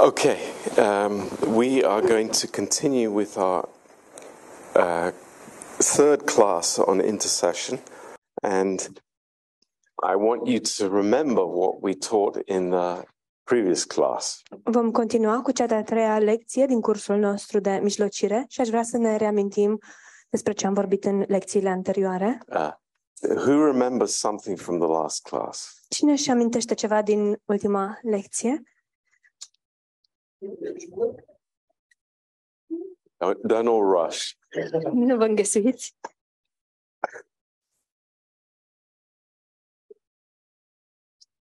Okay, um, we are going to continue with our uh, third class on intercession, and I want you to remember what we taught in the previous class. Vom continua cu cea de-a treia lecție din cursul nostru de mijlocire și aș vrea să ne reamintim despre ce am vorbit în lecțiile anterioare. Uh, who remembers something from the last class? Cine își amintește ceva din ultima lecție? Don't, all rush. Nu vă înghesuiți.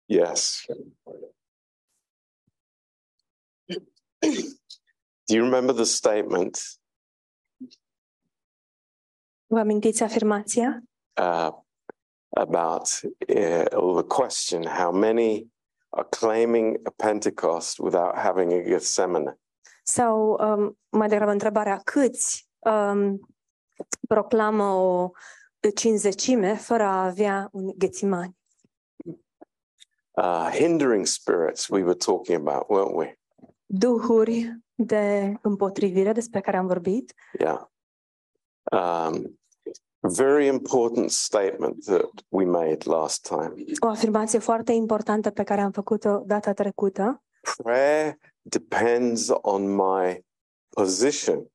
Yes. Do you remember the statement Vă amintiți afirmația? uh, about uh, the question how many are claiming a Pentecost without having a Gethsemane? Sau um, mai degrabă întrebarea câți um, proclamă o cinzecime fără a avea un ghețimani? Uh, hindering spirits, we were talking about, weren't we? Duhuri de împotrivire despre care am vorbit. Yeah. Um, very important statement that we made last time. O afirmație foarte importantă pe care am făcut-o data trecută. Prayer depends on my position,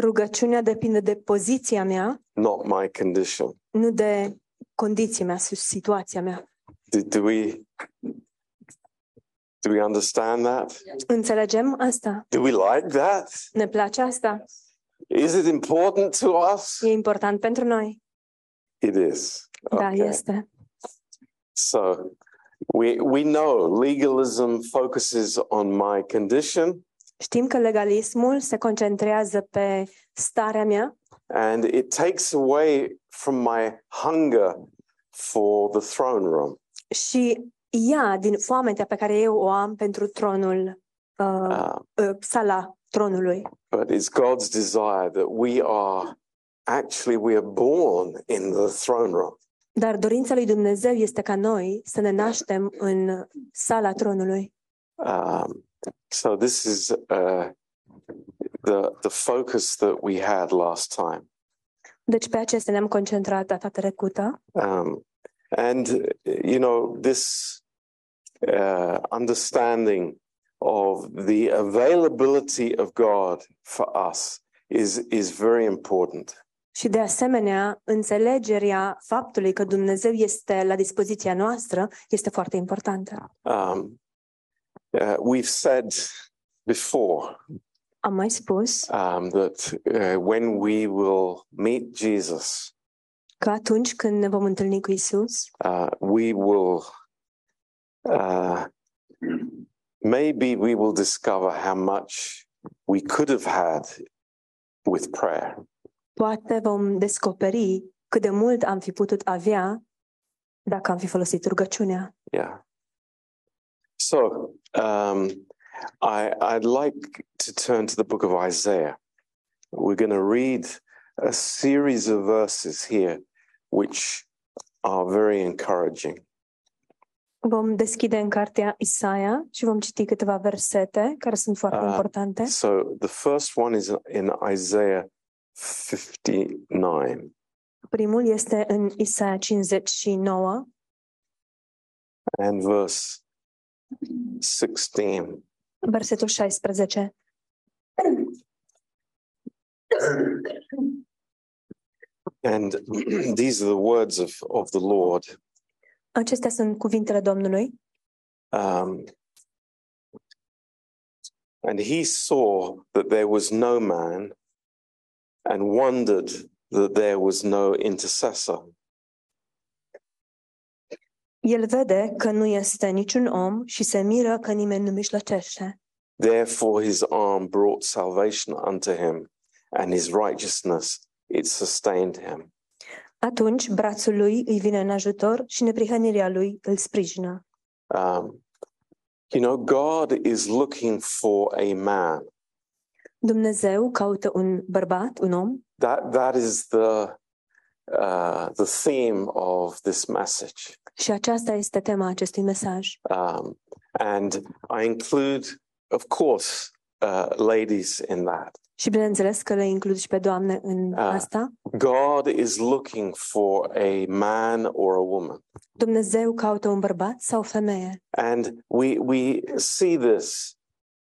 Rugăciunea depinde de poziția mea, not my condition. nu de condiția mea, situația mea. Do, do we do we understand that? Înțelegem asta? Do we like that? Ne place asta? Is it important to us? E important pentru noi? It is. Da, Okay. este. So we we know legalism focuses on my condition Știm că legalismul se concentrează pe starea mea and it takes away from my hunger for the throne room. și ia din foametea pe care eu o am pentru tronul, uh, Uh, uh, sala tronului. But it's God's desire that we are actually we are born in the throne room. Dar dorința lui Dumnezeu este ca noi să ne naștem în sala tronului. Um, so this is uh, the the focus that we had last time. Deci pe acestea ne-am concentrat data trecută Um, and, you know, this uh, understanding of the availability of God for us is, is very important. și de asemenea înțelegerea faptului că Dumnezeu este la dispoziția noastră este foarte importantă. Um, uh, we've said before Am mai spus um, that uh, when we will meet Jesus, că atunci când ne vom întâlni cu Isus, uh, we will uh, maybe we will discover how much we could have had with prayer. poate vom descoperi cât de mult am fi putut avea dacă am fi folosit rugăciunea. Yeah. So um, I, I'd like to turn to the book of Isaiah. We're going to read a series of verses here, which are very encouraging. Vom deschide în cartea Isaia și vom citi câteva versete care sunt foarte Ah, importante. So the first one is in Isaiah 59. Primul este în Isaia 59, and verse 16. versetul 16. And these are the words of, of the Lord. Acestea sunt cuvintele Domnului. Um, and he saw that there was no man and wondered that there was no intercessor. El vede că nu este niciun om și se miră că nimeni nu mijlocește. Therefore his arm brought salvation unto him, and his righteousness it sustained him. Atunci brațul lui îi vine în ajutor și neprihănirea lui îl sprijină. Um, you know, God is looking for a man. Dumnezeu caută un bărbat, un om. That that is the uh, the theme of this message. Și aceasta este tema acestui mesaj. Um, and I include of course, uh, ladies in that. Și bineînțeles că le includ și pe doamne în Ah. asta. God is looking for a man or a woman. Dumnezeu caută un bărbat sau o femeie. And we, we see this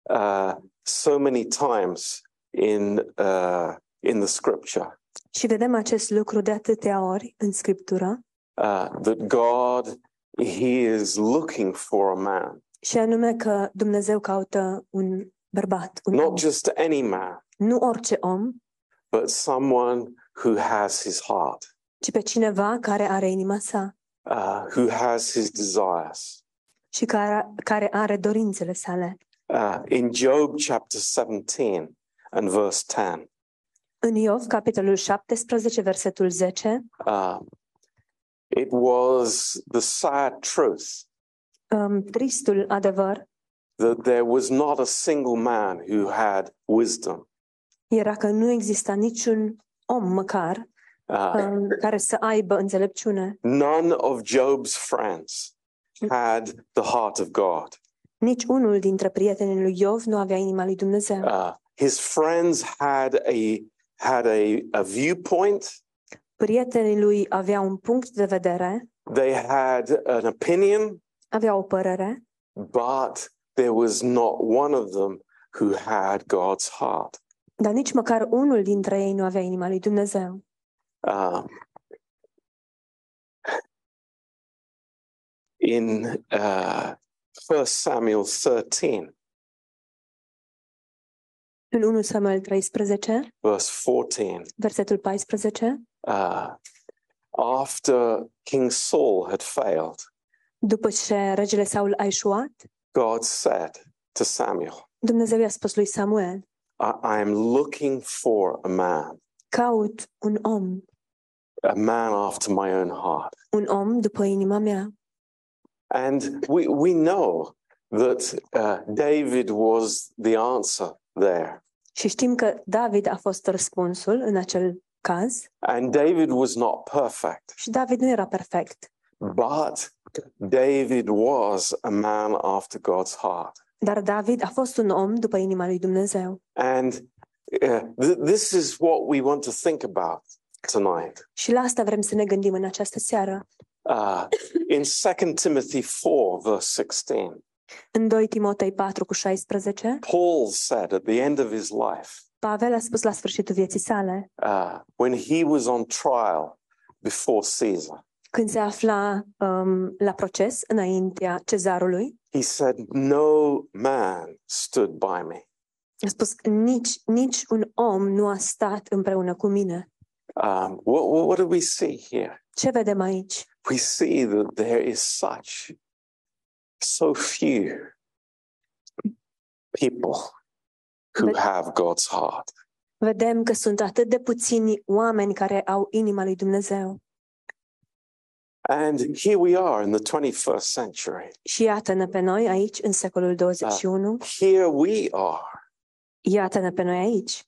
uh, so many times in, uh, in the scripture Și vedem acest lucru de atâtea ori în Scriptură, uh, that God, He is looking for a man, și anume că Dumnezeu caută un bărbat, un om. not just any man, nu orice om, but someone who has His heart, ci pe cineva care are inima sa uh, who has His desires. și care, care are dorințele sale. Uh, in Job chapter 17 and verse 10, În Iov, capitolul 17, versetul 10, uh, it was the sad truth um, tristul adevăr that there was not a single man who had wisdom. Era că nu exista niciun om măcar Uh, um, care să aibă înțelepciune. none of Job's friends had the heart of God. Nici unul dintre prietenii lui Iov nu avea inima lui Dumnezeu. Uh, his friends had a had a, a viewpoint. Prietenii lui aveau un punct de vedere, They had an opinion, aveau o părere, but there was not one of them who had God's heart. Dar nici măcar unul dintre ei nu avea inima lui Dumnezeu. Um, in uh, 1 Samuel 13, În 1 Samuel 13, verse 14, versetul 14, uh, after King Saul had failed, după ce regele Saul a ieșuat, God said to Samuel, Dumnezeu i-a spus lui Samuel, I, am looking for a man, caut un om, a man after my own heart. un om după inima mea. And we, we know that uh, David was the answer there. Și știm că David a fost răspunsul în acel caz And David was not perfect, și David nu era perfect, but David was a man after God's heart. Dar David a fost un om după inima lui Dumnezeu. And uh, th- this is what we want to think about tonight. Și la asta vrem să ne gândim în această seară. Uh, in 2 Timothy 4, verse 16, În 2 Timotei 4 cu 16, Paul said at the end of his life, Pavel a spus la sfârșitul vieții sale, uh, when he was on trial before Caesar, când se afla um, la proces înaintea cezarului, he said, No man stood by me. a spus, nici, nici un om nu a stat împreună cu mine. Um, what, what, what do we see here? Ce vedem aici? We see that there is such, so few people who But- have God's heart. Vedem că sunt atât de puțini oameni care au inima lui Dumnezeu. And here we are in the 21st century. Și iată-ne pe noi aici, în secolul 21. Here we are, Iată-ne pe noi aici,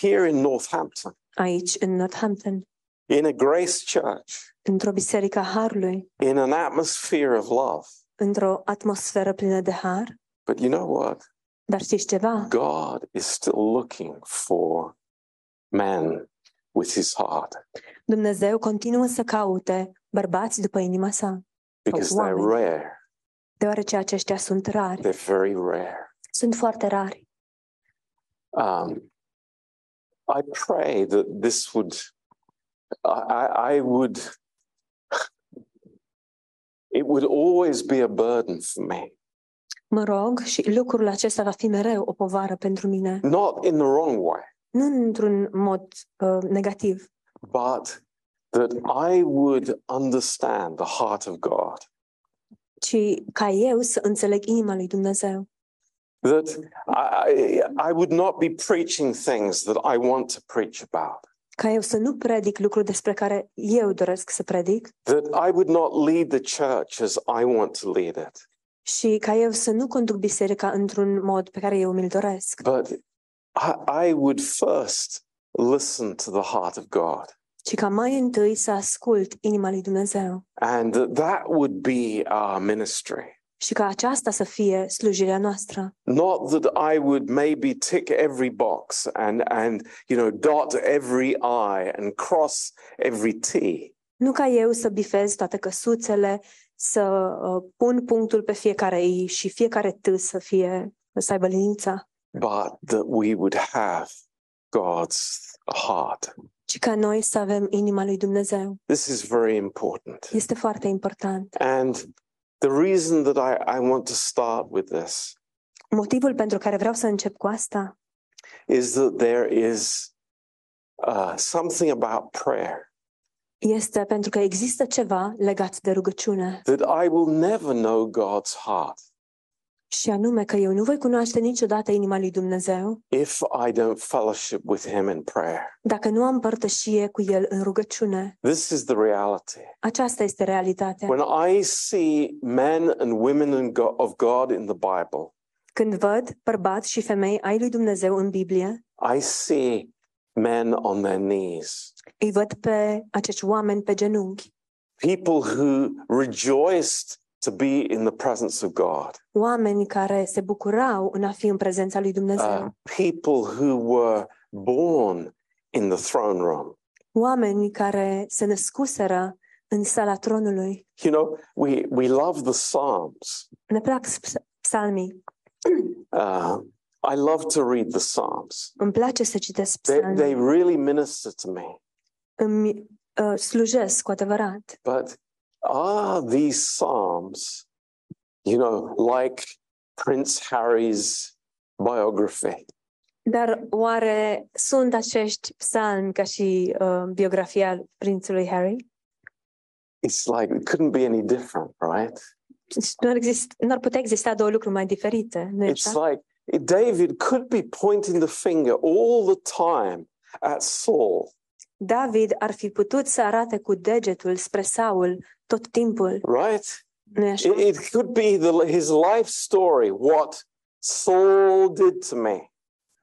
here in Northampton, aici, în Northampton, in a grace church, într-o biserică a Harului, in an atmosphere of love. într-o atmosferă plină de har. But you know what? Dar știți ceva? God is still looking for men with his heart Dumnezeu continuă să caute bărbați după inima sa, because they're woman. rare. deoarece aceștia sunt rari. They're very rare. Sunt foarte rari. Um, I pray that this would, I, I- I would, it would always be a burden for me, Mă rog și lucrul acesta va fi mereu o povară pentru mine. not in the wrong way, Nu într-un mod uh, negativ, but that I would understand the heart of God. ci ca eu să înțeleg inima lui Dumnezeu. That I, I, would not be preaching things that I want to preach about. Ca eu să nu predic lucruri despre care eu doresc să predic That I would not lead the church as I want to lead it. și ca eu să nu conduc biserica într-un mod pe care eu mi-l doresc, But I, I would first listen to the heart of God. Ci ca mai întâi să ascult inima lui Dumnezeu. And that that would be our ministry. și ca aceasta să fie slujirea noastră. Not that I would maybe tick every box and, and you know, dot every I and cross every T. Nu ca eu să bifez toate căsuțele, să uh, pun punctul pe fiecare i și fiecare t să fie să aibă linița, but that we would have God's heart. Ci ca noi să avem inima lui Dumnezeu. This is very important. Este foarte important. And the reason that I, I want to start with this Motivul pentru care vreau să încep cu asta is that there is uh, something about prayer este pentru că există ceva legat de rugăciune that I will never know God's heart și anume că eu nu voi cunoaște niciodată inima lui Dumnezeu if I don't fellowship with Him in prayer. dacă nu am părtășie cu El în rugăciune. This is the reality. Aceasta este realitatea. When I see men and women in Go- of God in the Bible, Când văd bărbați și femei ai lui Dumnezeu în Biblie, I see men on their knees, îi văd pe acești oameni pe genunchi, people who rejoiced to be in the presence of God, oameni care se bucurau în a fi în prezența lui Dumnezeu, uh, people who were born in the throne room. oameni care se născuseră în sala tronului. You know, we, we love the Psalms. Ne plac psalmii. Uh, I love to read the Psalms. Îmi place să citesc They, they really minister to me. Îmi uh, slujesc cu adevărat. But are these Psalms, you know, like Prince Harry's biography? Dar oare sunt acești psalmi ca și uh, biografia prințului Harry? It's like it couldn't be any different, right? Nu ar, exist, nu ar putea exista două lucruri mai diferite, nu It's așa? like David could be pointing the finger all the time at Saul, David ar fi putut să arate cu degetul spre Saul tot timpul, right? nu așa? It, it could be the, his life story, what Saul did to me.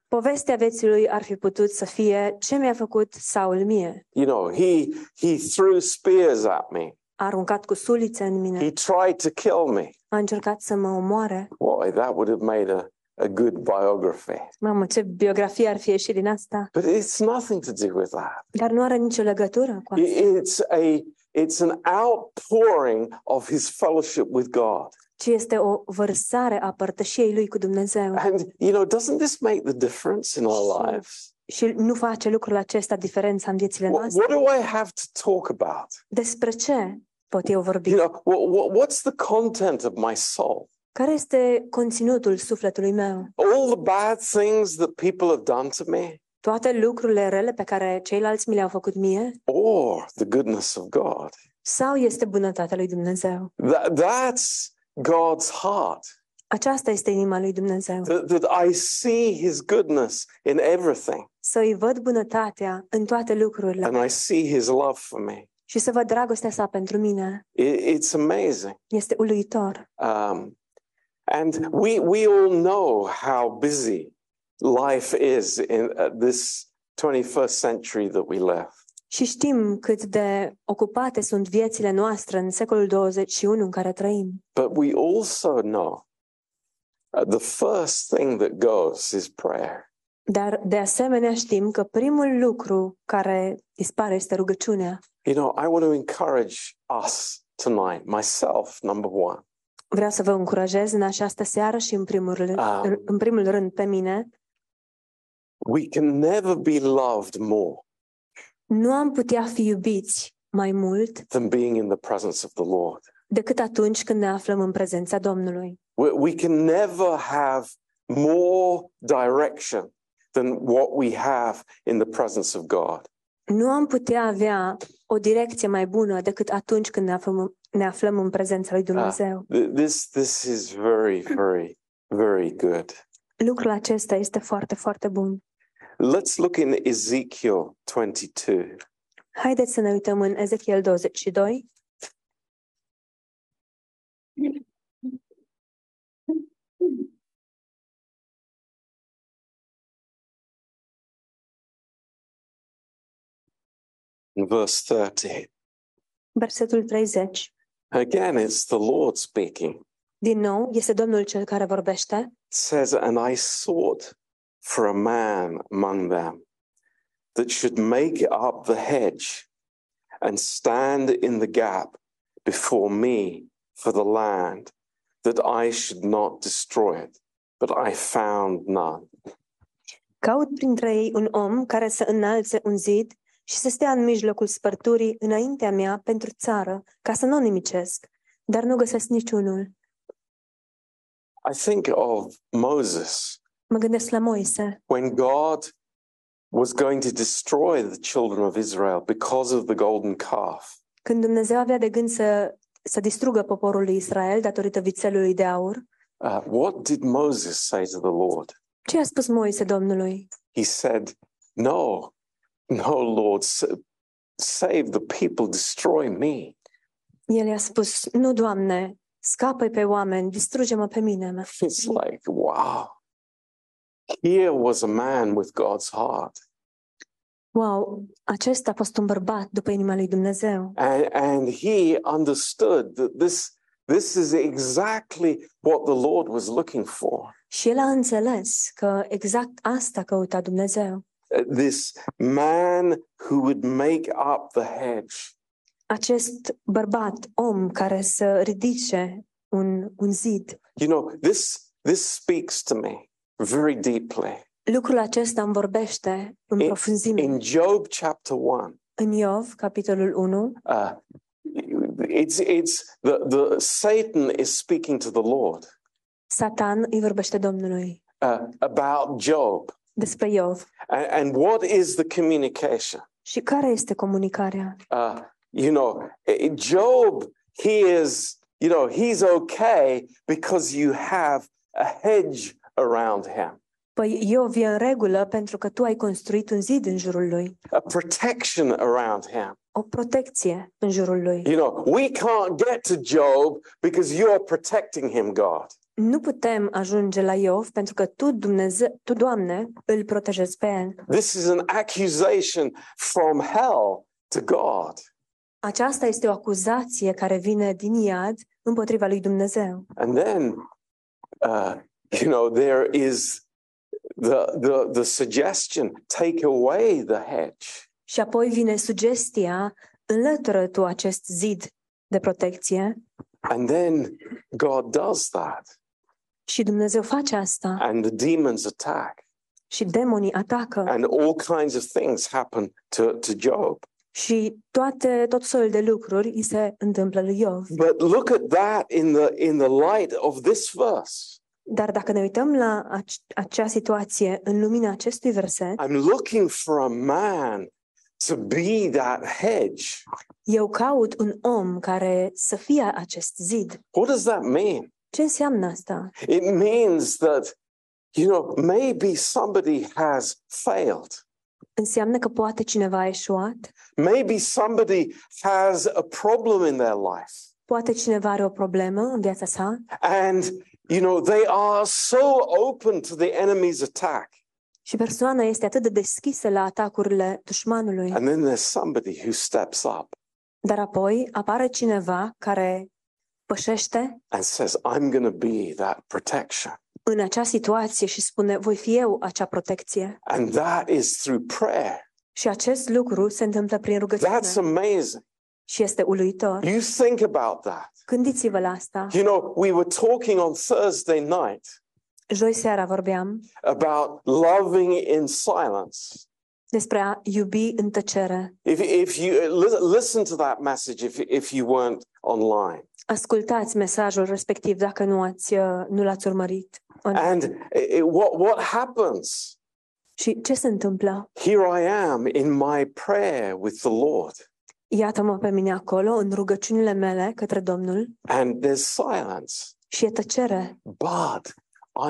Povestea vieții lui ar fi putut să fie ce mi-a făcut Saul mie. You know, he he threw spears at me. A aruncat cu sulițe în He mine, tried to kill me. a încercat să mă omoare. Boy, that would have made a, a good biography. Mamă, ce biografie ar fi ieșit din asta? But it's nothing to do with that. Dar nu are nicio legătură cu I- asta, It's a it's an outpouring of his fellowship with God. ci este o vărsare a părtășiei lui cu Dumnezeu. And you know, doesn't this make the difference in our lives? Și nu face lucrul acesta diferența în viețile What, noastre. what do I have to talk about? Despre ce pot eu vorbi? You know, what, what, what's the content of my soul? Care este conținutul sufletului meu? All the bad things that people have done to me, Toate lucrurile rele pe care ceilalți mi le-au făcut mie? or the goodness of God? Sau este bunătatea lui Dumnezeu? That, that's God's heart. Aceasta este inima lui Dumnezeu. That, that I see His goodness in everything, Să îi văd bunătatea în toate lucrurile and I see His love for me. și să văd dragostea sa pentru mine. It, it's amazing. Este uluitor. Um, and we we all know how busy life is in uh, this 21st century that we live. Și știm cât de ocupate sunt viețile noastre în secolul 21 în care trăim. But we also know uh, the first thing that goes is prayer. Dar de asemenea știm că primul lucru care dispare este rugăciunea. You know, I want to encourage us tonight, myself, number one, Vreau să vă încurajez în această seară și în primul rând, Ah. în, în primul rând pe mine. we can never be loved more Nu am putea fi iubiți mai mult than being in the presence of the Lord. decât atunci când ne aflăm în prezența Domnului. We, we can never have more direction than what we have in the presence of God. Nu am putea avea o direcție mai bună decât atunci când ne aflăm, ne aflăm în prezența lui Dumnezeu. Th- This, this is very, very, very good. Lucrul acesta este foarte, foarte bun. Let's look in Ezekiel 22. Haideți să ne uităm în Ezechiel 22, in verse 30. versetul 30. Again, it's the Lord speaking. Din nou, este Domnul cel care vorbește. It says, And I sought for a man among them that should make up the hedge and stand in the gap before me for the land, that I should not destroy it. But I found none. Caut printre ei un om care să înalțe un zid și să stea în mijlocul spărturii înaintea mea pentru țară, ca să nu o nimicesc, dar nu găsesc niciunul. I think of Moses Mă gândesc la Moise, when God was going to destroy the children of Israel because of the golden calf. când Dumnezeu avea de gând să, să distrugă poporul lui Israel datorită vițelului de aur, Uh, what did Moses say to the Lord? ce a spus Moise Domnului? He said, No, no, Lord, s- save the people, destroy me. El i-a spus, nu, Doamne, scapă pe oameni, distruge-mă pe mine. It's like, wow. Here was a man with God's heart. Wow, acesta a fost un bărbat după inima lui Dumnezeu. And, and he understood that this, this is exactly what the Lord was looking for. Și el a înțeles că exact asta căuta Dumnezeu. This man who would make up the hedge. Acest bărbat, om care să ridice un, un zid. You know, this, this speaks to me very deeply. Lucrul acesta îmi vorbește în In- profunzime. In Job chapter 1, În Iov, capitolul 1, uh, it's, it's the, the, Satan is speaking to the Lord Satan îi vorbește Domnului uh, about Job. Despre Iov. And, and what is the communication? Și care este comunicarea? Uh, you know, eh, Job, he is, you know, he's okay because you have a hedge around him, Păi Iov e în regulă pentru că tu ai construit un zid în jurul lui, a protection around him. o protecție în jurul lui. You know, we can't get to Job because you're protecting him, God. Nu putem ajunge la Iov pentru că tu, Dumnezeu, tu, Doamne, îl protejezi pe el. This is an accusation from hell to God. Aceasta este o acuzație care vine din iad împotriva lui Dumnezeu. And then, uh, you know, there is the, the, the suggestion take away the hedge. Și apoi vine sugestia, înlătură tu acest zid de protecție And then God does that, și Dumnezeu face asta and the demons attack, și demonii atacă and all kinds of things happen to, to Job. și toate, tot soiul de lucruri îi se întâmplă lui Iov. But look at that in the, in the light of this verse. Dar dacă ne uităm la ac- acea situație în lumina acestui verset, I'm looking for a man to be that hedge. eu caut un om care să fie acest zid. What does that mean? Ce înseamnă asta? It means that, you know, maybe somebody has failed. Înseamnă că poate cineva a eșuat? Maybe somebody has a problem in their life. Poate cineva are o problemă în viața sa? And, you know, they are so open to the enemy's attack. Și persoana este atât de deschisă la atacurile dușmanului. And then there's somebody who steps up Dar apoi apare cineva care pășește and says, I'm going to be that protection. în acea situație și spune, voi fi eu acea protecție. And that is through prayer. Și acest lucru se întâmplă prin rugăciune That's amazing. și este uluitor. You think about that. Gândiți-vă la asta. You know, we were talking on Thursday night Joi seara vorbeam about loving in silence. Despre a iubi în tăcere. If, if you li- listen to that message, if, if you weren't online, Ascultați mesajul respectiv dacă nu, ați, uh, nu l-ați urmărit. and it, what what happens? Și ce se întâmplă? Here I am in my prayer with the Lord, Iată-mă pe mine acolo, în rugăciunile mele către Domnul and there's silence, și e tăcere. but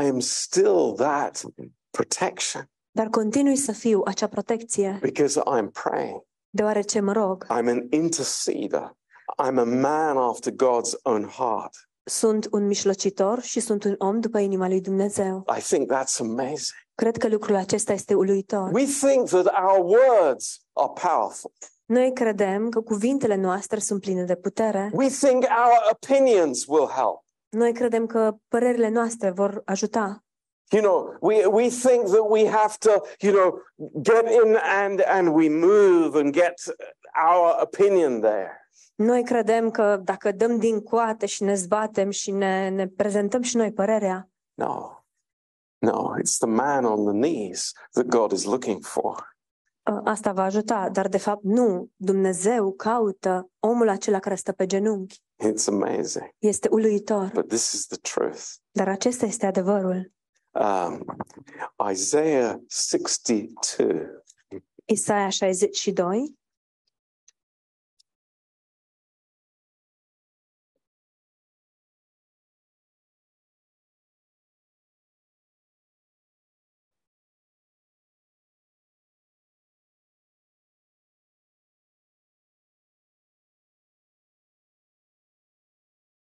I am still that protection Dar continui să fiu acea protecție, because I'm praying. deoarece mă rog. I'm an interceder. I'm a man after God's own heart. Sunt un mișlocitor și sunt un om după inima lui Dumnezeu. I think that's amazing. Cred că lucrul acesta este uluitor. We think that our words are powerful. Noi credem că cuvintele noastre sunt pline de putere. We think our opinions will help. Noi credem că părerile noastre vor ajuta. You know, we, we think that we have to, you know, get in and, and we move and get our opinion there. Noi credem că dacă dăm din coate și ne zbatem și ne, ne prezentăm și noi părerea, No, no, it's the man on the knees that God is looking for. ă, asta va ajuta. Dar de fapt nu. Dumnezeu caută omul acela care stă pe genunchi. It's amazing. Este uluitor. But this is the truth. Dar acesta este adevărul. Um, Isaiah 62. Isaia 62,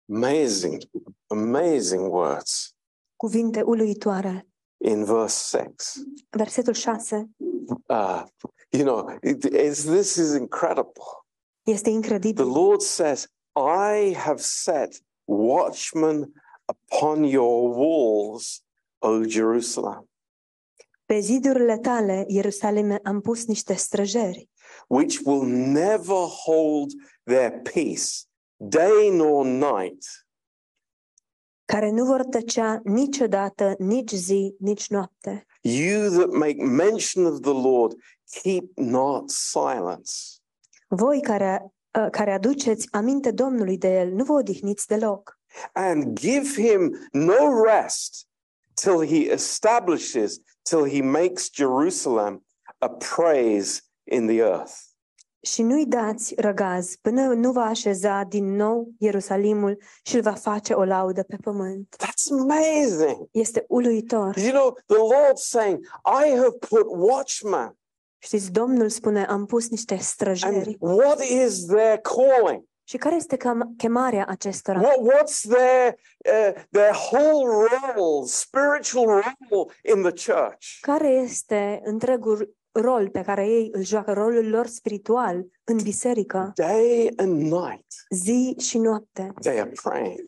Amazing, amazing words cuvinte uluitoare. in verse 6. Versetul 6 Uh, you know, it, it's, this is incredible. este The incredibil. Lord says, I have set watchmen upon your walls, O Jerusalem, Pe zidurile tale, Ierusalime, am pus niște străjeri, which will never hold their peace, day nor night. Care nu vor tăcea niciodată, nici zi, nici noapte. You that make mention of the Lord, keep not silence. Voi care, ă, care aduceți aminte Domnului de el, nu vă odihniți deloc. and give him no rest till he establishes, till he makes Jerusalem a praise in the earth. Și nu-i dați răgaz până nu va așeza din nou Ierusalimul și îl va face o laudă pe pământ. That's amazing. Este uluitor. You know, the Lord's saying, I have put watchmen. Știți, Domnul spune, am pus niște And străjeri. what is their calling? Și care este cam- chemarea acestora? What, what's their, uh, their whole role, spiritual role in the church? Care este întregul rol pe care ei îl joacă, rolul lor spiritual în biserică, Day and night, zi și noapte? they are praying,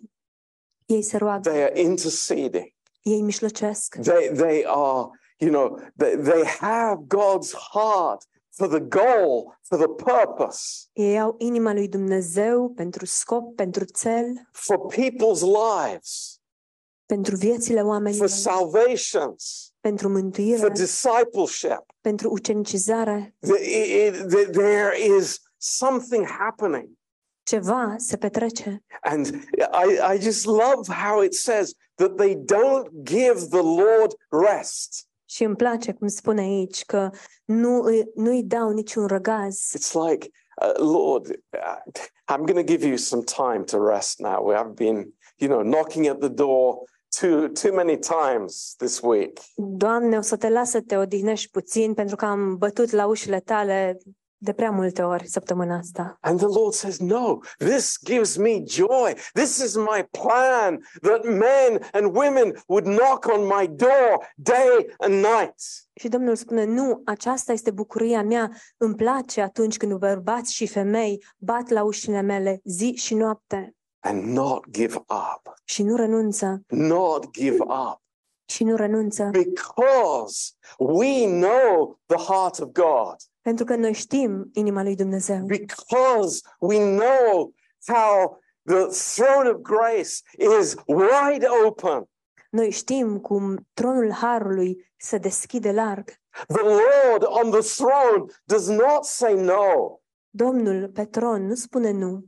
Ei se roagă, they are interceding. ei mișlocesc, they they are you know they, they have god's heart for the goal for the purpose. Ei au inima lui Dumnezeu pentru scop, pentru cel, for people's lives pentru viețile for oamenilor, salvations pentru for mântuire, discipleship pentru ucenicizare. The- it- it- the- there is something happening Ceva se petrece. and I, I just love how it says that they don't give the lord rest Și îmi place cum spune aici că nu, îi- nu îi dau niciun răgaz. it's like uh, lord uh, i'm going to give you some time to rest now we have been you know knocking at the door too too many times this week. Doamne, o să te las să te odihnești puțin pentru că am bătut la ușile tale de prea multe ori săptămâna asta. and the lord says no this gives me joy. This is my plan that men and women would knock on my door day and night. Și Domnul spune, nu, aceasta este bucuria mea, îmi place atunci când bărbați și femei bat la ușile mele zi și noapte and not give up. Și nu renunță, not give up. Și nu renunță, because we know the heart of god. Pentru că noi știm inima lui Dumnezeu, because we know how the throne of grace is wide open. noi știm cum tronul Harului se deschide larg. The Lord on the throne does not say no. Domnul pe tron nu spune nu,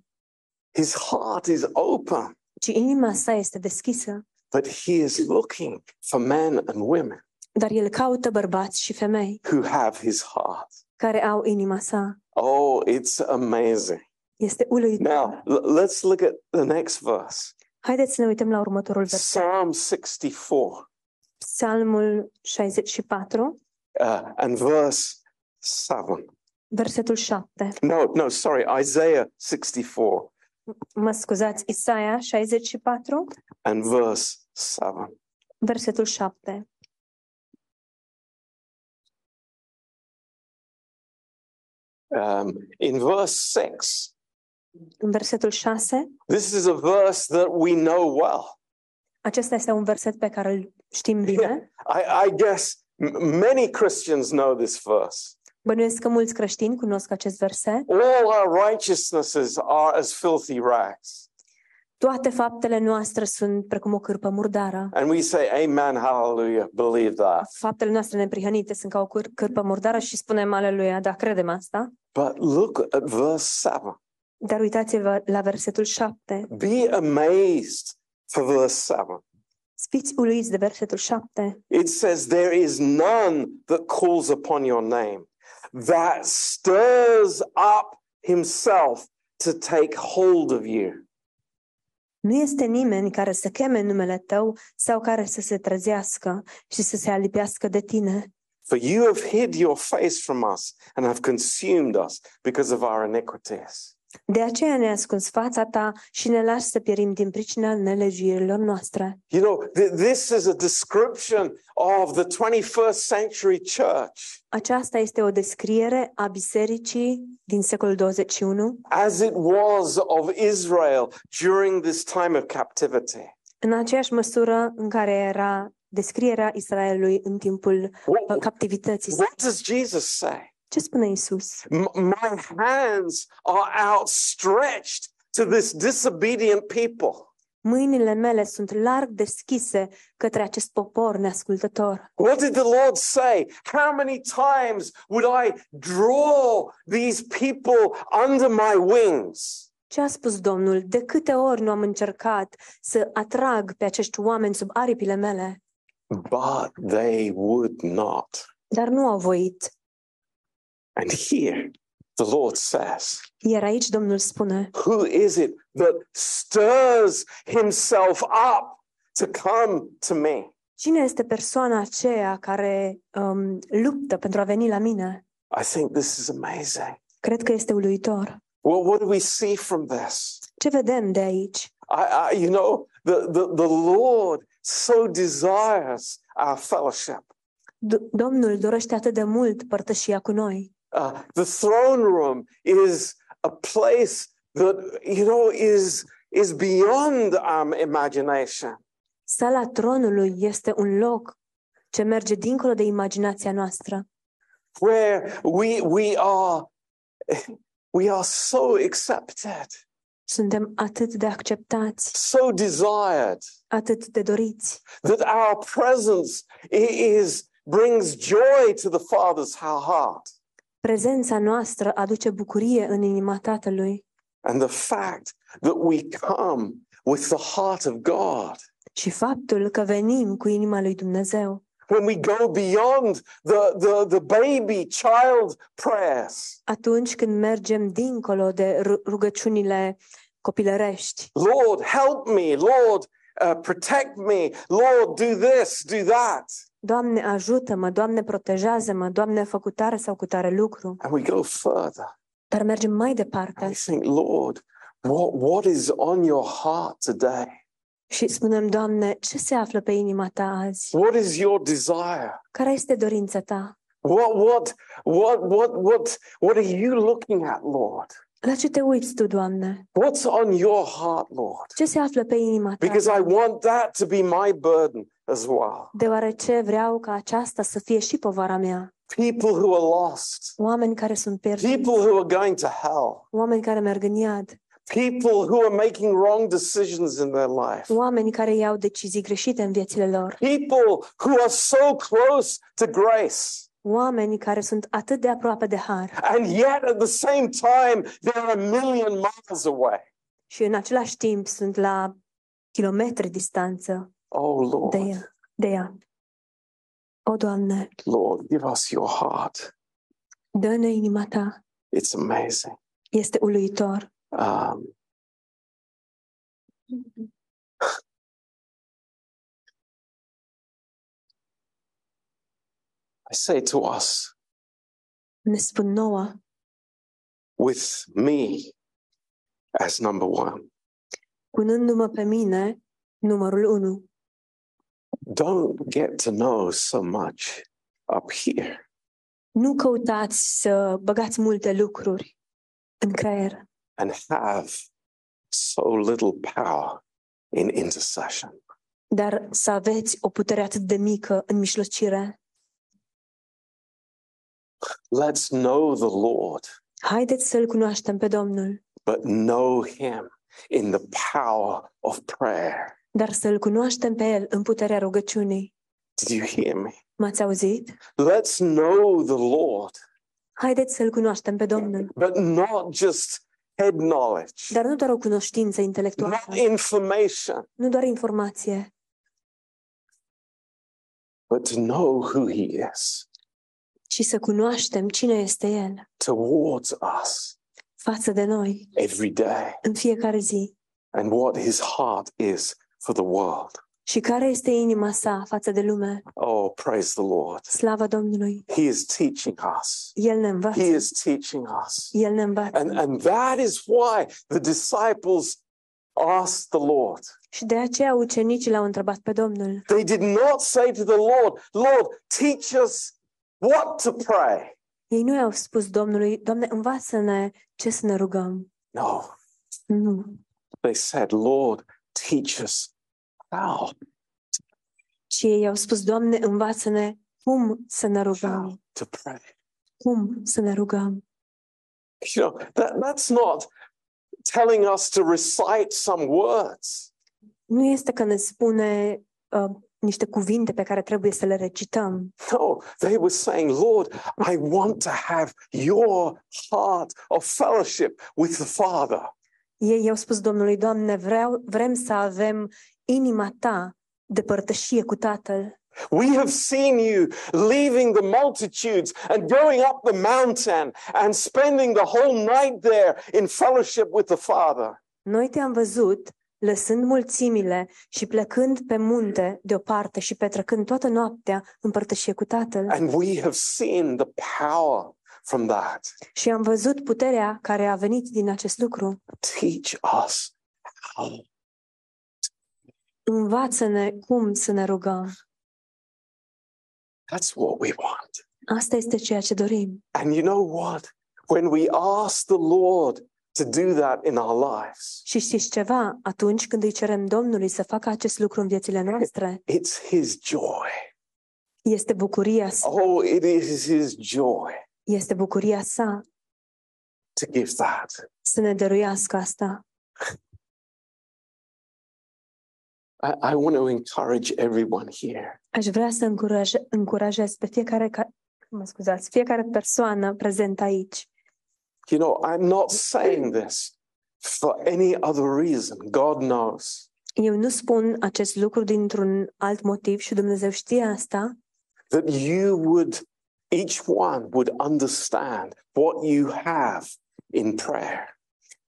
His heart is open, ci inima sa este deschisă, but he is looking for men and women dar el caută bărbați și femei who have his heart. care au inima sa. Oh, it's amazing. Este uluitor. Now, let's look at the next verse. Haideți să ne uităm la următorul verset. Psalm 64 Psalmul 64, uh, and verse 7. versetul 7. No, no, sorry, Isaiah 64 Mă scuzați, Isaia 64, and verse 7. versetul 7. Um, in verse 6, În versetul 6, this is a verse that we know well. Acesta este un verset pe care îl știm bine. I, I guess m- many Christians know this verse. Bănuiesc că mulți creștini cunosc acest verset. All our righteousnesses are as filthy rags. Toate faptele noastre sunt precum o cârpă murdară. And we say, Amen, hallelujah, believe that. Faptele noastre neprihănite sunt ca o câr- cârpă murdară și spunem aleluia, da, credem asta. But look at verse 7. Dar uitați-vă la versetul 7. Be amazed for verse 7. Fiți uluiți de versetul 7. It says, There is none that calls upon your name, that stirs up himself to take hold of you. Nu este nimeni care să cheme numele tău sau care să se trezească și să se alipească de tine. For you have hid your face from us and have consumed us because of our iniquities. De aceea ne ascunzi fața ta și ne lași să pierim din pricina nelegiuirilor noastre. You know, th- this is a description of the 21st century church Aceasta este o descriere a bisericii din secolul 21, as it was of Israel during this time of captivity. în aceeași măsură în care era descrierea Israelului în timpul uh, What, captivității. what does Jesus say? Ce spune Isus? M- my hands are outstretched to this disobedient people. Mâinile mele sunt larg deschise către acest popor neascultător. What did the Lord say? How many times would I draw these people under my wings? Ce a spus Domnul? De câte ori nu am încercat să atrag pe acești oameni sub aripile mele, But they would not. dar nu au voit. And here the Lord says, Iar aici Domnul spune, Who is it that stirs himself up to come to me? cine este persoana aceea care um, luptă pentru a veni la mine? I think this is amazing. Cred că este uluitor. Well, what do we see from this? Ce vedem de aici? I, I you know, the, the, the Lord so desires our fellowship. D- Domnul dorește atât de mult părtășia cu noi. Uh, the throne room is a place that, you know, is, is beyond our imagination. Sala tronului este un loc ce merge dincolo de imaginația noastră, where we we are we are so accepted. Suntem atât de acceptați, so desired. Atât de doriți, that our presence is brings joy to the father's heart Prezența noastră aduce bucurie în inima Tatălui. And the fact that we come with the heart of god. Și faptul că venim cu inima lui Dumnezeu. when we go beyond the the, the baby child prayers. Atunci când mergem dincolo de ru- rugăciunile copilărești. lord help me. Lord uh, protect me. Lord do this do that Doamne, ajută-mă, Doamne, protejează-mă, Doamne, fă cu tare sau cu tare lucru. and we go further Dar mergem mai And departe I think, Lord, what, what is on your heart today? și spunem, Doamne, ce se află pe inima Ta azi? What is your desire? Care este dorința Ta? What, what, what, what, what, what are you looking at, Lord? La ce te uiți Tu, Doamne? What's on your heart, Lord? Ce se află pe inima Ta? Because I want that to be my burden as well. Deoarece vreau ca aceasta să fie și povara mea. People who are lost, Oameni care sunt pierduți, people who are going to hell, oameni care merg în iad, people who are making wrong decisions in their life, oameni care iau decizii greșite în viețile lor, people who are so close to grace. oameni care sunt atât de aproape de har And yet, at the same time, they're a million miles away. și în același timp sunt la kilometri distanță Oh, Lord, ea. De ea. O, Doamne, Lord, give us your heart. dă-ne inima Ta. It's amazing. Este uluitor. Um, I say to us, Ne spun nouă, with me as number one, punându-mă pe mine, numărul unu. Don't get to know so much up here. Nu căutați să băgați multe lucruri în creier and have so little power in intercession. dar să aveți o putere atât de mică în mijlocire. Let's know the Lord, Haideți să-L cunoaștem pe Domnul, but know Him in the power of prayer. Dar să-L cunoaștem pe El în puterea rugăciunii. Did you hear me? M-ați auzit? Let's know the Lord, Haideți să-L cunoaștem pe Domnul, but not just head knowledge, dar nu doar o cunoștință not intelectuală, information, nu doar informație, but to know who He is. Ci să cunoaștem cine este El. Towards us. Față de noi. Every day. În fiecare zi. And what His heart is for the world. și care este inima sa față de lume. Oh, praise the Lord. Slavă Domnului! He is teaching us. El ne învață. He is teaching us. El ne învață. And, and that is why the disciples asked the Lord. Și de aceea ucenicii l-au întrebat pe Domnul. They did not say to the Lord, Lord, teach us what to pray. Ei nu i-au spus Domnului, Doamne, învață-ne ce să ne rugăm. No, Nu. they said, Lord, teach us how. Ci ei au spus, Doamne, învață-ne cum să ne rugăm. How to pray. Cum să ne rugăm. You know, that, that's not telling us to recite some words. Nu este că ne spune uh, niște cuvinte pe care trebuie să le recităm. No, they were saying, Lord, I want to have your heart of fellowship with the Father. Ei i-au spus Domnului, Doamne, vreau, vrem să avem inima Ta de părtășie cu Tatăl. We have seen you leaving the multitudes and going up the mountain and spending the whole night there in fellowship with the Father. Noi te-am văzut lăsând mulțimile și plecând pe munte deoparte și petrecând toată noaptea în părtășie cu Tatăl. And we have seen the power from that. Și am văzut puterea care a venit din acest lucru. Teach us how. Învață-ne cum să ne rugăm. That's what we want. Asta este ceea ce dorim. And you know what? When we ask the Lord to do that in our lives, Și știți ceva? Atunci când îi cerem Domnului să facă acest lucru în viețile noastre, it's His joy. este bucuria sa. Oh, it is His joy Este bucuria sa to give that. să ne dăruiască asta. I, I want to encourage everyone here. Aș vrea să încuraj, încurajez pe fiecare, ca, mă scuzați, fiecare persoană prezentă aici. You know, I'm not saying this for any other reason. God knows Eu nu spun acest lucru dintr-un alt motiv și Dumnezeu știe asta, that you would, each one would understand what you have in prayer.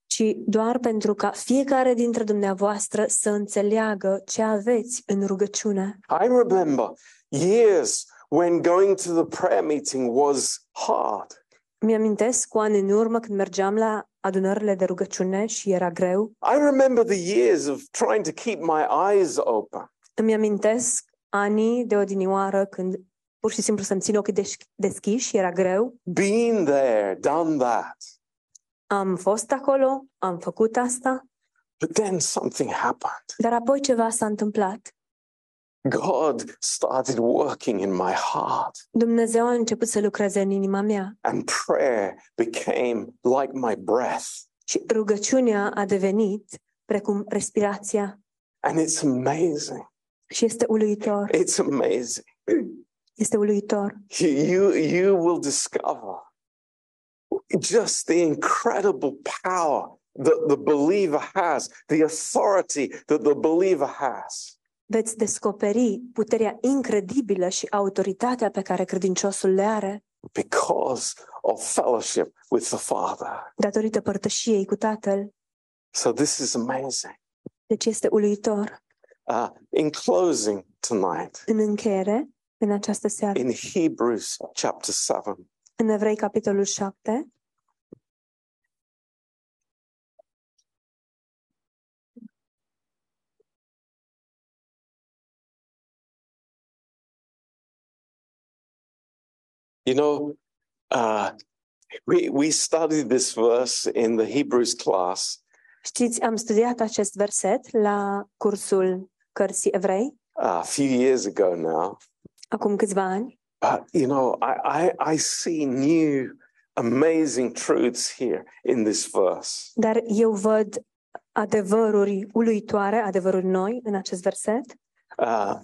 ci doar pentru ca fiecare dintre dumneavoastră să înțeleagă ce aveți în rugăciune. I remember years when going to the prayer meeting was hard. Mi-amintesc cu ani în urmă când mergeam la adunările de rugăciune și era greu. I remember the years of trying to keep my eyes open. Îmi amintesc anii de odinioară când pur și simplu să-mi țin ochii desch- deschiși și era greu. Been there, done that. Am fost acolo, am făcut asta, But then something happened. dar apoi ceva s-a întâmplat. God started working in my heart, Dumnezeu a început să lucreze în inima mea and prayer became like my breath. și rugăciunea a devenit precum respirația And it's amazing. și este uluitor. It's amazing. Este uluitor. You, you, you will discover just the incredible power that the believer has, the authority that the believer has. Veți descoperi puterea incredibilă și autoritatea pe care credinciosul le are because of fellowship with the Father. datorită părtășiei cu Tatăl. So this is amazing. Deci este uluitor. Uh, in closing tonight, În încheiere, în această seară, in Hebrews chapter 7, în Evrei capitolul 7, you know, uh, we, we studied this verse in the Hebrews class, știți, am studiat acest verset la cursul cărții evrei, a few years ago now. Acum câțiva ani, But you know, I, I, I see new amazing truths here in this verse. dar eu văd adevăruri uluitoare, adevăruri noi în acest verset. Uh,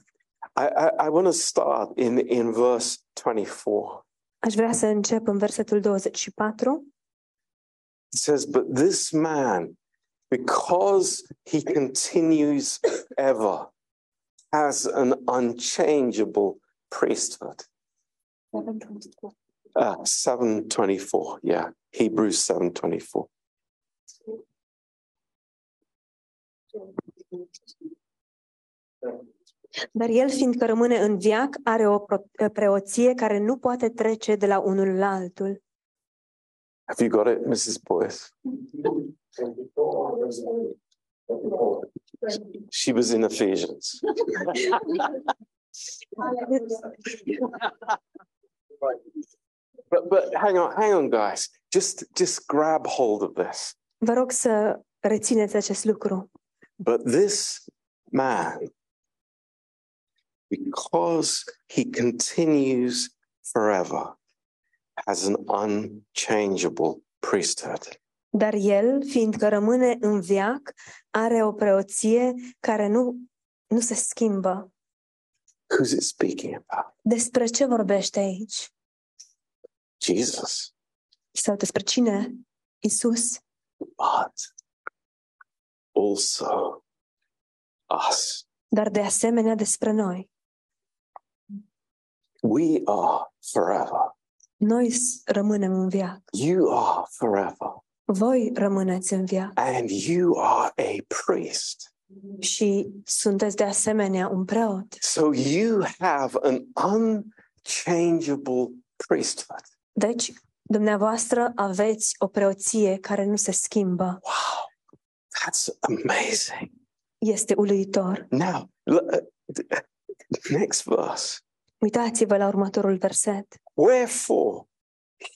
I, I, I want to start in, in verse 24. Aș vrea să încep în versetul 24. It says, But this man, because he continues ever, has an unchangeable priesthood. Uh, 724, yeah. Hebrews 724. Dar el, fiindcă rămâne în viac, are o pro- preoție care nu poate trece de la unul la altul. Have you got it, Mrs. Boyce? She was in Ephesians. But but hang on, hang on, guys. Just just grab hold of this. Vă rog să rețineți acest lucru. But this man, because he continues forever, has an unchangeable priesthood. Dar el, fiindcă rămâne în viac, are o preoție care nu, nu se schimbă. Who's it speaking about? Despre ce vorbește aici? Jesus. Sau despre cine? Isus. But also us. Dar de asemenea despre noi. We are forever. Noi rămânem în viac. You are forever. Voi rămâneți în viac. And you are a priest. Și sunteți de asemenea un preot. So you have an unchangeable priesthood. Deci, dumneavoastră aveți o preoție care nu se schimbă. Wow. That's amazing. Este uluitor. Now, l- uh, next verse. Uitați-vă la următorul verset. Wherefore,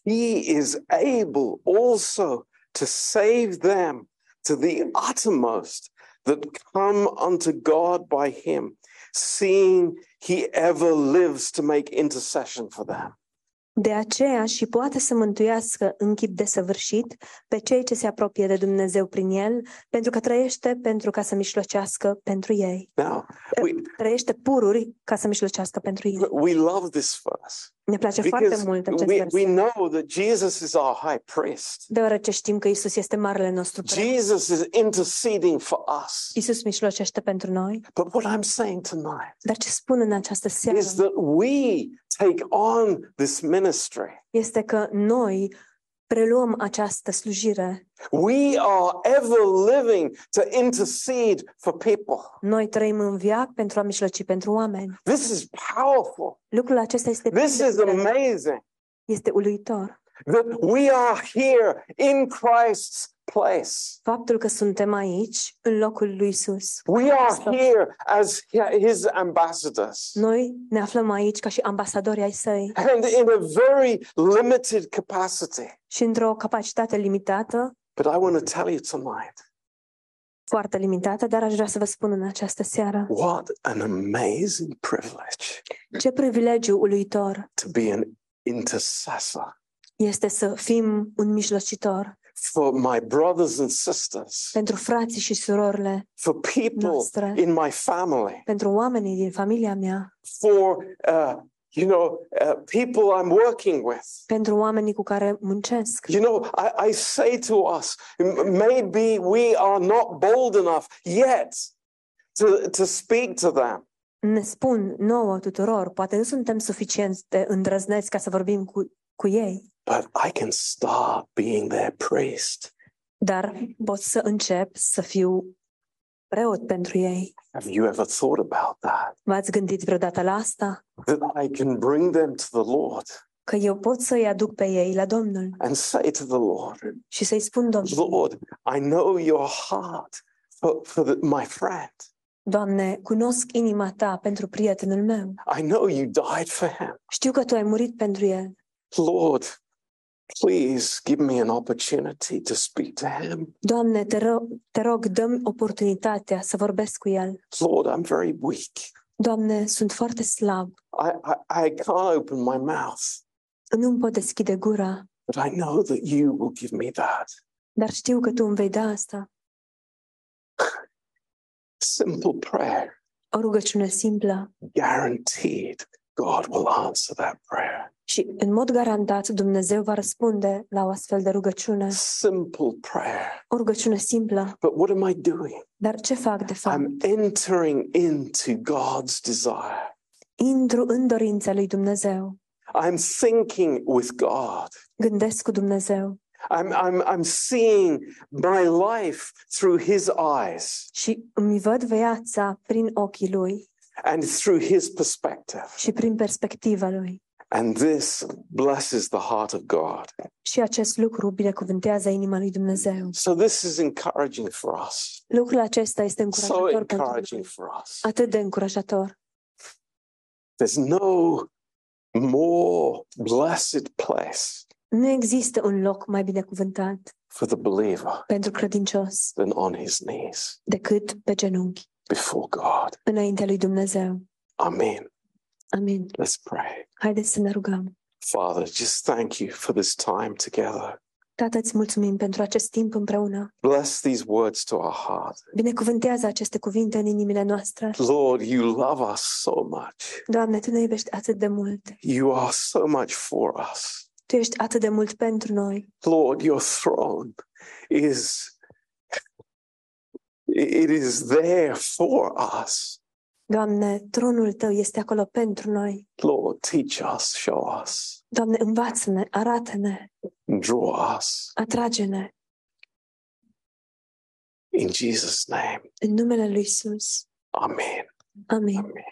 he is able also to save them to the uttermost that come unto God by him, seeing he ever lives to make intercession for them. De aceea și poate să mântuiască în chip desăvârșit pe cei ce se apropie de Dumnezeu prin el, pentru că trăiește pentru ca să mișlocească pentru ei. Now, we, Trăiește pururi ca să mișlocească pentru ei. we love this verse Ne place foarte because mult acest we, verset, we know that Jesus is our high priest. deoarece știm că Isus este marele nostru preot. Jesus is interceding for us. Isus mișlocește pentru noi. But what I'm saying tonight Dar ce spun în această seară is that we take on this ministry. este că noi preluăm această slujire. We are ever living to intercede for people. Noi trăim în viac pentru a mișloci pentru oameni. This is powerful. Lucrul acesta este, plin This de is putere. amazing este uluitor. that we are here in Christ's place. Faptul că suntem aici, în locul lui Isus. We are here as his ambassadors. Noi ne aflăm aici ca și ambasadori ai săi. And in a very limited capacity. și într-o capacitate limitată, But I want to tell you tonight foarte limitată, dar aș vrea să vă spun în această seară. what an amazing privilege ce privilegiu uluitor. to be an intercessor. Este să fim un mijlocitor for my brothers and sisters, pentru frații și surorile, for people Noastre. in my family, pentru oamenii din familia mea, for uh, you know uh, people I'm working with. pentru oamenii cu care muncesc. You know, I, I say to us, m- maybe we are not bold enough yet to, to speak to them. Ne spun nouă tuturor, poate nu suntem suficient de îndrăzneți ca să vorbim cu, cu ei, But I can start being their priest. dar pot să încep să fiu preot pentru ei. Have you ever thought about that? V-ați gândit vreodată la asta? That I can bring them to the Lord Că eu pot să-i aduc pe ei la Domnul and say to the Lord, și să-i spun Domnului, Lord, I know your heart for, for the, my friend. Doamne, cunosc inima Ta pentru prietenul meu. I know you died for him. Știu că Tu ai murit pentru el. Lord, Please give me an opportunity to speak to him. Doamne, te rog, te rog dă oportunitatea să vorbesc cu el. Lord, I'm very weak. Doamne, sunt foarte slab. I, I, I can't open my mouth, Nu-mi pot deschide gura, but I know that you will give me that. dar știu că Tu îmi vei da asta. Simple prayer, O rugăciune simplă guaranteed God will answer that prayer. Și în mod garantat Dumnezeu va răspunde la o astfel de rugăciune. Simple prayer. O rugăciune simplă. But what am I doing? Dar ce fac de fapt? I'm entering into God's desire. Intru în dorința lui Dumnezeu. I'm thinking with God. Gândesc cu Dumnezeu I'm, I'm, I'm seeing my life through His eyes și îmi văd viața prin ochii lui and through His perspective. și prin perspectiva lui. And this blesses the heart of God. Și acest lucru binecuvântează inima lui Dumnezeu. So, this is encouraging for us. Lucrul acesta este So încurajator pentru encouraging noi. for us. Atât de încurajator. There's no more blessed place Nu există un loc mai binecuvântat for the believer pentru credincios than on his knees decât pe genunchi, before God. înaintea lui Dumnezeu. Amen. Amin. Let's pray. Haideți să ne rugăm. Father, just thank you for this time together. Tată, îți mulțumim pentru acest timp împreună. Bless these words to our heart. Binecuvântează aceste cuvinte în inimile noastre. Lord, you love us so much. Doamne, Tu ne iubești atât de mult. You are so much for us. Tu ești atât de mult pentru noi. Lord, your throne is it is there for us. Doamne, tronul Tău este acolo pentru noi. Lord, teach us, show us, Doamne, învață-ne, arată-ne, draw us. atrage-ne. In Jesus' name. În numele Lui Isus. Amen. Amin. Amen.